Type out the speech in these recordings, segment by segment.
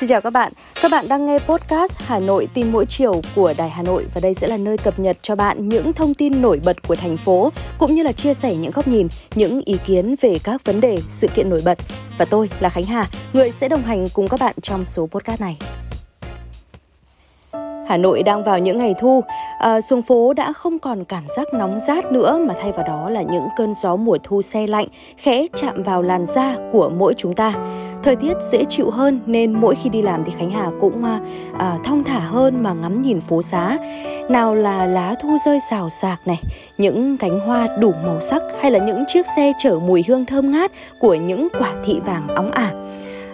Xin chào các bạn. Các bạn đang nghe podcast Hà Nội tin mỗi chiều của Đài Hà Nội và đây sẽ là nơi cập nhật cho bạn những thông tin nổi bật của thành phố cũng như là chia sẻ những góc nhìn, những ý kiến về các vấn đề, sự kiện nổi bật. Và tôi là Khánh Hà, người sẽ đồng hành cùng các bạn trong số podcast này. Hà Nội đang vào những ngày thu, à, xuống phố đã không còn cảm giác nóng rát nữa mà thay vào đó là những cơn gió mùa thu xe lạnh khẽ chạm vào làn da của mỗi chúng ta. Thời tiết dễ chịu hơn nên mỗi khi đi làm thì Khánh Hà cũng à, à, thong thả hơn mà ngắm nhìn phố xá. Nào là lá thu rơi xào xạc này, những cánh hoa đủ màu sắc hay là những chiếc xe chở mùi hương thơm ngát của những quả thị vàng óng ả.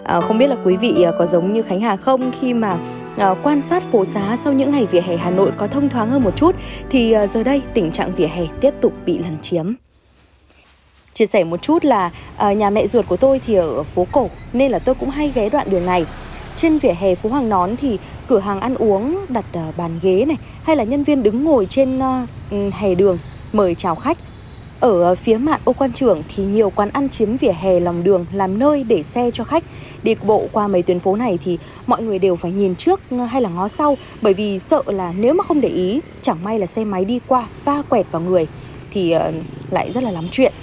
À, không biết là quý vị có giống như Khánh Hà không khi mà uh, quan sát phố xá sau những ngày vỉa hè Hà Nội có thông thoáng hơn một chút thì uh, giờ đây tình trạng vỉa hè tiếp tục bị lấn chiếm. Chia sẻ một chút là uh, nhà mẹ ruột của tôi thì ở phố cổ nên là tôi cũng hay ghé đoạn đường này. Trên vỉa hè phố Hoàng Nón thì cửa hàng ăn uống đặt uh, bàn ghế này hay là nhân viên đứng ngồi trên uh, hè đường mời chào khách. Ở ờ, phía mạn ô quan trưởng thì nhiều quán ăn chiếm vỉa hè lòng đường làm nơi để xe cho khách đi bộ qua mấy tuyến phố này thì mọi người đều phải nhìn trước ờ, hay là ngó sau bởi vì sợ là nếu mà không để ý chẳng may là xe máy đi qua va quẹt vào người thì ờ, lại rất là lắm chuyện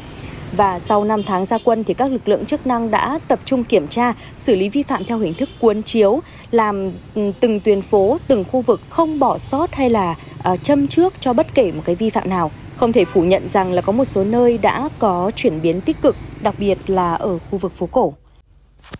và sau 5 tháng gia quân thì các lực lượng chức năng đã tập trung kiểm tra, xử lý vi phạm theo hình thức cuốn chiếu, làm ừ, từng tuyến phố, từng khu vực không bỏ sót hay là uh, châm trước cho bất kể một cái vi phạm nào. Không thể phủ nhận rằng là có một số nơi đã có chuyển biến tích cực, đặc biệt là ở khu vực phố cổ.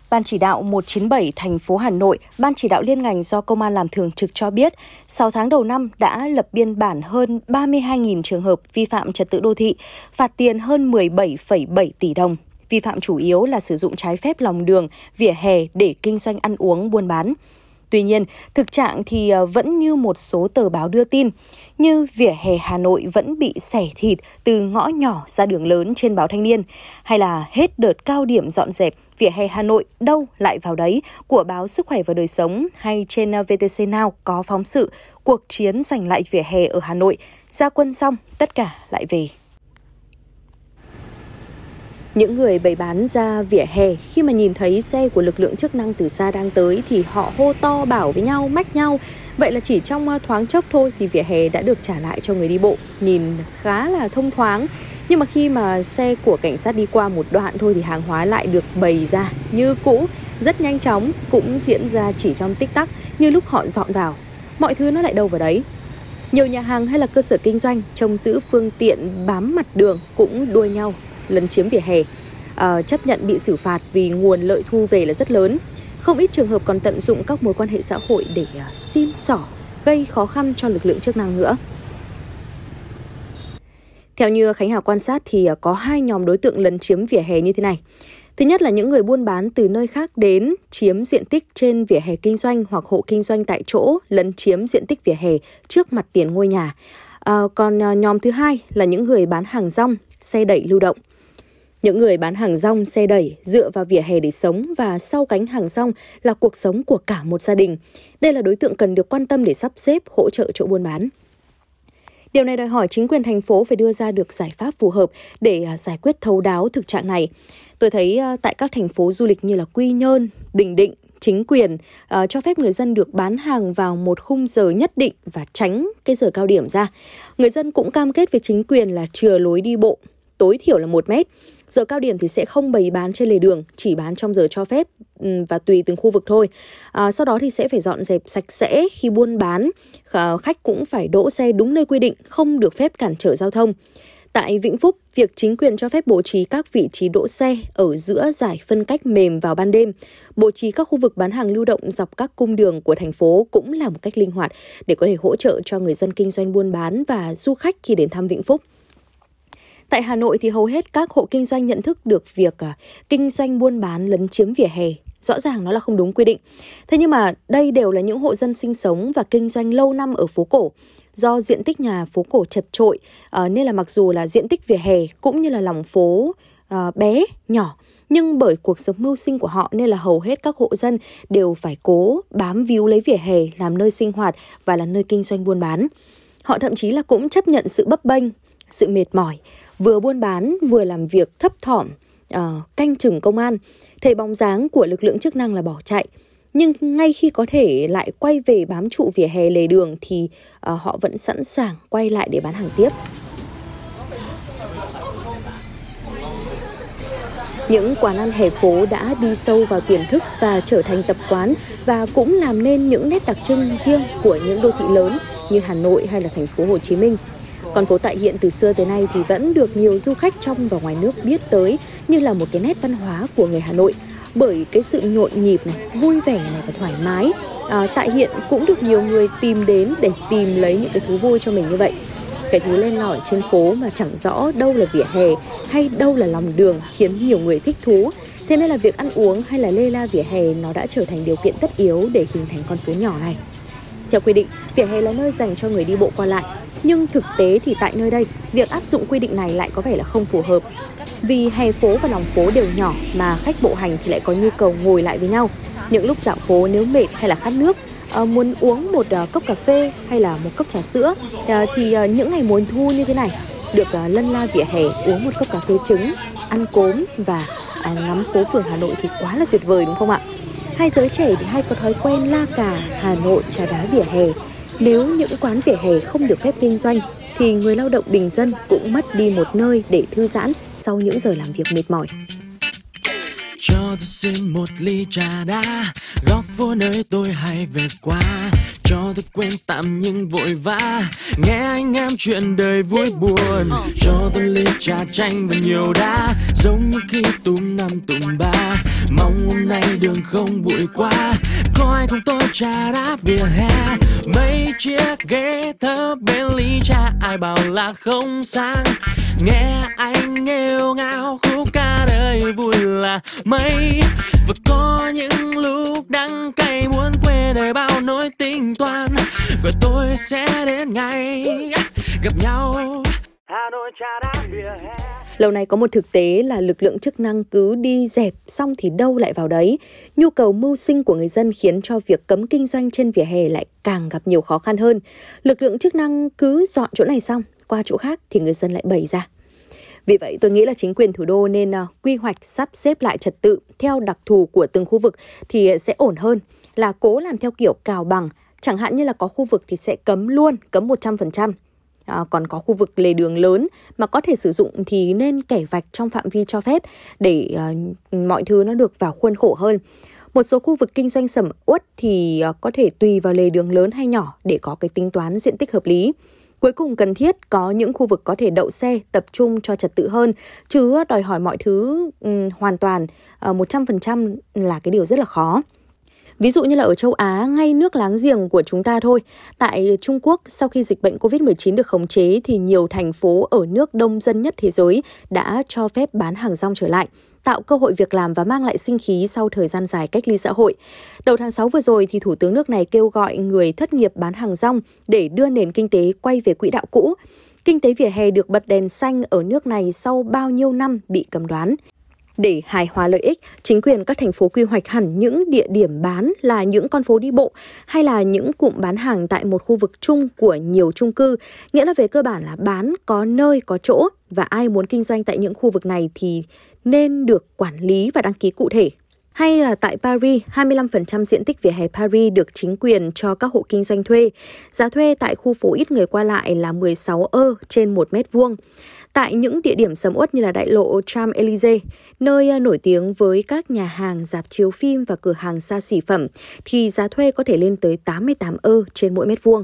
Ban chỉ đạo 197 thành phố Hà Nội, Ban chỉ đạo liên ngành do Công an làm thường trực cho biết, 6 tháng đầu năm đã lập biên bản hơn 32.000 trường hợp vi phạm trật tự đô thị, phạt tiền hơn 17,7 tỷ đồng. Vi phạm chủ yếu là sử dụng trái phép lòng đường, vỉa hè để kinh doanh ăn uống buôn bán. Tuy nhiên, thực trạng thì ờ, vẫn như một số tờ báo đưa tin, như vỉa hè Hà Nội vẫn bị xẻ thịt từ ngõ nhỏ ra đường lớn trên báo Thanh niên, hay là hết đợt cao điểm dọn dẹp vỉa hè Hà Nội đâu lại vào đấy? Của báo Sức khỏe và đời sống hay trên ờ, VTC Now có phóng sự cuộc chiến giành lại vỉa hè ở Hà Nội, ra quân xong tất cả lại về. Những người bày bán ra vỉa hè khi mà nhìn thấy xe của lực lượng chức năng từ xa đang tới thì họ hô to bảo với nhau, mách nhau. Vậy là chỉ trong thoáng chốc thôi thì vỉa hè đã được trả lại cho người đi bộ, nhìn khá là thông thoáng. Nhưng mà khi mà xe của cảnh sát đi qua một đoạn thôi thì hàng hóa lại được bày ra như cũ, rất nhanh chóng, cũng diễn ra chỉ trong tích tắc như lúc họ dọn vào. Mọi thứ nó lại đâu vào đấy. Nhiều nhà hàng hay là cơ sở kinh doanh trông giữ phương tiện bám mặt đường cũng đua nhau lấn chiếm vỉa hè, à, chấp nhận bị xử phạt vì nguồn lợi thu về là rất lớn. Không ít trường hợp còn tận dụng các mối quan hệ xã hội để à, xin xỏ, gây khó khăn cho lực lượng chức năng nữa. Theo như Khánh Hà quan sát thì à, có hai nhóm đối tượng lấn chiếm vỉa hè như thế này. Thứ nhất là những người buôn bán từ nơi khác đến chiếm diện tích trên vỉa hè kinh doanh hoặc hộ kinh doanh tại chỗ lấn chiếm diện tích vỉa hè trước mặt tiền ngôi nhà. À, còn à, nhóm thứ hai là những người bán hàng rong, xe đẩy lưu động. Những người bán hàng rong, xe đẩy dựa vào vỉa hè để sống và sau cánh hàng rong là cuộc sống của cả một gia đình. Đây là đối tượng cần được quan tâm để sắp xếp, hỗ trợ chỗ buôn bán. Điều này đòi hỏi chính quyền thành phố phải đưa ra được giải pháp phù hợp để à, giải quyết thấu đáo thực trạng này. Tôi thấy à, tại các thành phố du lịch như là Quy Nhơn, Bình Định, chính quyền uh, cho phép người dân được bán hàng vào một khung giờ nhất định và tránh cái giờ cao điểm ra. Người dân cũng cam kết với chính quyền là chừa lối đi bộ tối thiểu là 1 mét. Giờ cao điểm thì sẽ không bày bán trên lề đường, chỉ bán trong giờ cho phép ừ, và tùy từng khu vực thôi. À, sau đó thì sẽ phải dọn dẹp sạch sẽ khi buôn bán. Khách cũng phải đỗ xe đúng nơi quy định, không được phép cản trở giao thông. Tại Vĩnh Phúc, việc chính quyền cho phép bố trí các vị trí đỗ xe ở giữa giải phân cách mềm vào ban đêm, bố trí các khu vực bán hàng lưu động dọc các cung đường của thành phố cũng là một cách linh hoạt để có thể hỗ trợ cho người dân kinh doanh buôn bán và du khách khi đến thăm Vĩnh Phúc. Tại Hà Nội thì hầu hết các hộ kinh doanh nhận thức được việc à, kinh doanh buôn bán lấn chiếm vỉa hè rõ ràng nó là không đúng quy định. Thế nhưng mà đây đều là những hộ dân sinh sống và kinh doanh lâu năm ở phố cổ. Do diện tích nhà phố cổ chật trội à, nên là mặc dù là diện tích vỉa hè cũng như là lòng phố à, bé, nhỏ nhưng bởi cuộc sống mưu sinh của họ nên là hầu hết các hộ dân đều phải cố bám víu lấy vỉa hè làm nơi sinh hoạt và là nơi kinh doanh buôn bán. Họ thậm chí là cũng chấp nhận sự bấp bênh, sự mệt mỏi vừa buôn bán vừa làm việc thấp thỏm uh, canh chừng công an thấy bóng dáng của lực lượng chức năng là bỏ chạy nhưng ngay khi có thể lại quay về bám trụ vỉa hè lề đường thì uh, họ vẫn sẵn sàng quay lại để bán hàng tiếp. Những quán ăn hè phố đã đi sâu vào tiềm thức và trở thành tập quán và cũng làm nên những nét đặc trưng riêng của những đô thị lớn như Hà Nội hay là thành phố Hồ Chí Minh. Con phố Tại Hiện từ xưa tới nay thì vẫn được nhiều du khách trong và ngoài nước biết tới như là một cái nét văn hóa của người Hà Nội bởi cái sự nhộn nhịp này, vui vẻ này và thoải mái. À, tại Hiện cũng được nhiều người tìm đến để tìm lấy những cái thú vui cho mình như vậy. Cái thứ lên lỏi trên phố mà chẳng rõ đâu là vỉa hè hay đâu là lòng đường khiến nhiều người thích thú. Thế nên là việc ăn uống hay là lê la vỉa hè nó đã trở thành điều kiện tất yếu để hình thành con phố nhỏ này. Theo quy định, vỉa hè là nơi dành cho người đi bộ qua lại. Nhưng thực tế thì tại nơi đây, việc áp dụng quy định này lại có vẻ là không phù hợp. Vì hè phố và lòng phố đều nhỏ mà khách bộ hành thì lại có nhu cầu ngồi lại với nhau. Những lúc dạo phố nếu mệt hay là khát nước, ờ, muốn uống một ờ, cốc cà phê hay là một cốc trà sữa ờ, thì những ngày mùa thu như thế này được lân la vỉa hè uống một cốc cà phê trứng, ăn cốm và ngắm phố phường Hà Nội thì quá là tuyệt vời đúng không ạ? Hai giới trẻ thì hay có thói quen la cà Hà Nội trà đá vỉa hè. Nếu những quán vỉa hè không được phép kinh doanh, thì người lao động bình dân cũng mất đi một nơi để thư giãn sau những giờ làm việc mệt mỏi. Cho tôi xin một ly trà đá Góc phố nơi tôi hay về qua cho tôi quên tạm những vội vã, nghe anh em chuyện đời vui buồn cho tôi ly trà chanh và nhiều đá giống như khi tùm năm tùm ba. Mong hôm nay đường không bụi quá. Có ai cùng tôi trà đá vỉa hè? Mấy chiếc ghế thơ bên ly cha, ai bảo là không sang. Nghe anh nghêu ngao, khúc ca đời vui là mấy. Và có những lúc đắng cay, muốn quên đời bao nỗi tính toán. Rồi tôi sẽ đến ngày gặp nhau. Hà Nội trà đá vỉa hè. Lâu nay có một thực tế là lực lượng chức năng cứ đi dẹp xong thì đâu lại vào đấy. Nhu cầu mưu sinh của người dân khiến cho việc cấm kinh doanh trên vỉa hè lại càng gặp nhiều khó khăn hơn. Lực lượng chức năng cứ dọn chỗ này xong, qua chỗ khác thì người dân lại bày ra. Vì vậy tôi nghĩ là chính quyền thủ đô nên uh, quy hoạch sắp xếp lại trật tự theo đặc thù của từng khu vực thì sẽ ổn hơn là cố làm theo kiểu cào bằng. Chẳng hạn như là có khu vực thì sẽ cấm luôn, cấm 100%. À, còn có khu vực lề đường lớn mà có thể sử dụng thì nên kẻ vạch trong phạm vi cho phép để à, mọi thứ nó được vào khuôn khổ hơn. Một số khu vực kinh doanh sầm uất thì à, có thể tùy vào lề đường lớn hay nhỏ để có cái tính toán diện tích hợp lý. Cuối cùng cần thiết có những khu vực có thể đậu xe tập trung cho trật tự hơn, chứ đòi hỏi mọi thứ um, hoàn toàn à, uh, 100% là cái điều rất là khó. Ví dụ như là ở châu Á, ngay nước láng giềng của chúng ta thôi. Tại Trung Quốc, sau khi dịch bệnh COVID-19 được khống chế thì nhiều thành phố ở nước đông dân nhất thế giới đã cho phép bán hàng rong trở lại tạo cơ hội việc làm và mang lại sinh khí sau thời gian dài cách ly xã hội. Đầu tháng 6 vừa rồi thì Thủ tướng nước này kêu gọi người thất nghiệp bán hàng rong để đưa nền kinh tế quay về quỹ đạo cũ. Kinh tế vỉa hè được bật đèn xanh ở nước này sau bao nhiêu năm bị cầm đoán. Để hài hòa lợi ích, chính quyền các thành phố quy hoạch hẳn những địa điểm bán là những con phố đi bộ hay là những cụm bán hàng tại một khu vực chung của nhiều chung cư, nghĩa là về cơ bản là bán có nơi có chỗ và ai muốn kinh doanh tại những khu vực này thì nên được quản lý và đăng ký cụ thể. Hay là tại Paris, 25% diện tích vỉa hè Paris được chính quyền cho các hộ kinh doanh thuê. Giá thuê tại khu phố ít người qua lại là 16 ơ trên 1 mét vuông. Tại những địa điểm sầm uất như là đại lộ Champs-Élysées, nơi ờ, nổi tiếng với các nhà hàng, dạp chiếu phim và cửa hàng xa xỉ phẩm, thì giá thuê có thể lên tới 88 ơ trên mỗi mét vuông.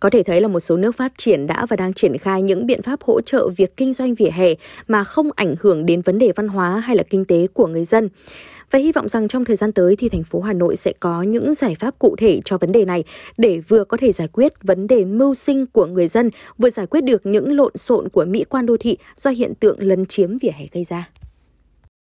Có thể thấy là một số nước phát triển đã và đang triển khai những biện pháp hỗ trợ việc kinh doanh vỉa hè mà không ảnh hưởng đến vấn đề văn hóa hay là kinh tế của người dân. Và hy vọng rằng trong thời gian tới thì thành phố Hà Nội sẽ có những giải pháp cụ thể cho vấn đề này để vừa có thể giải quyết vấn đề mưu sinh của người dân, vừa giải quyết được những lộn xộn của mỹ quan đô thị do hiện tượng lấn chiếm vỉa hè gây ra.